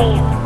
Bam.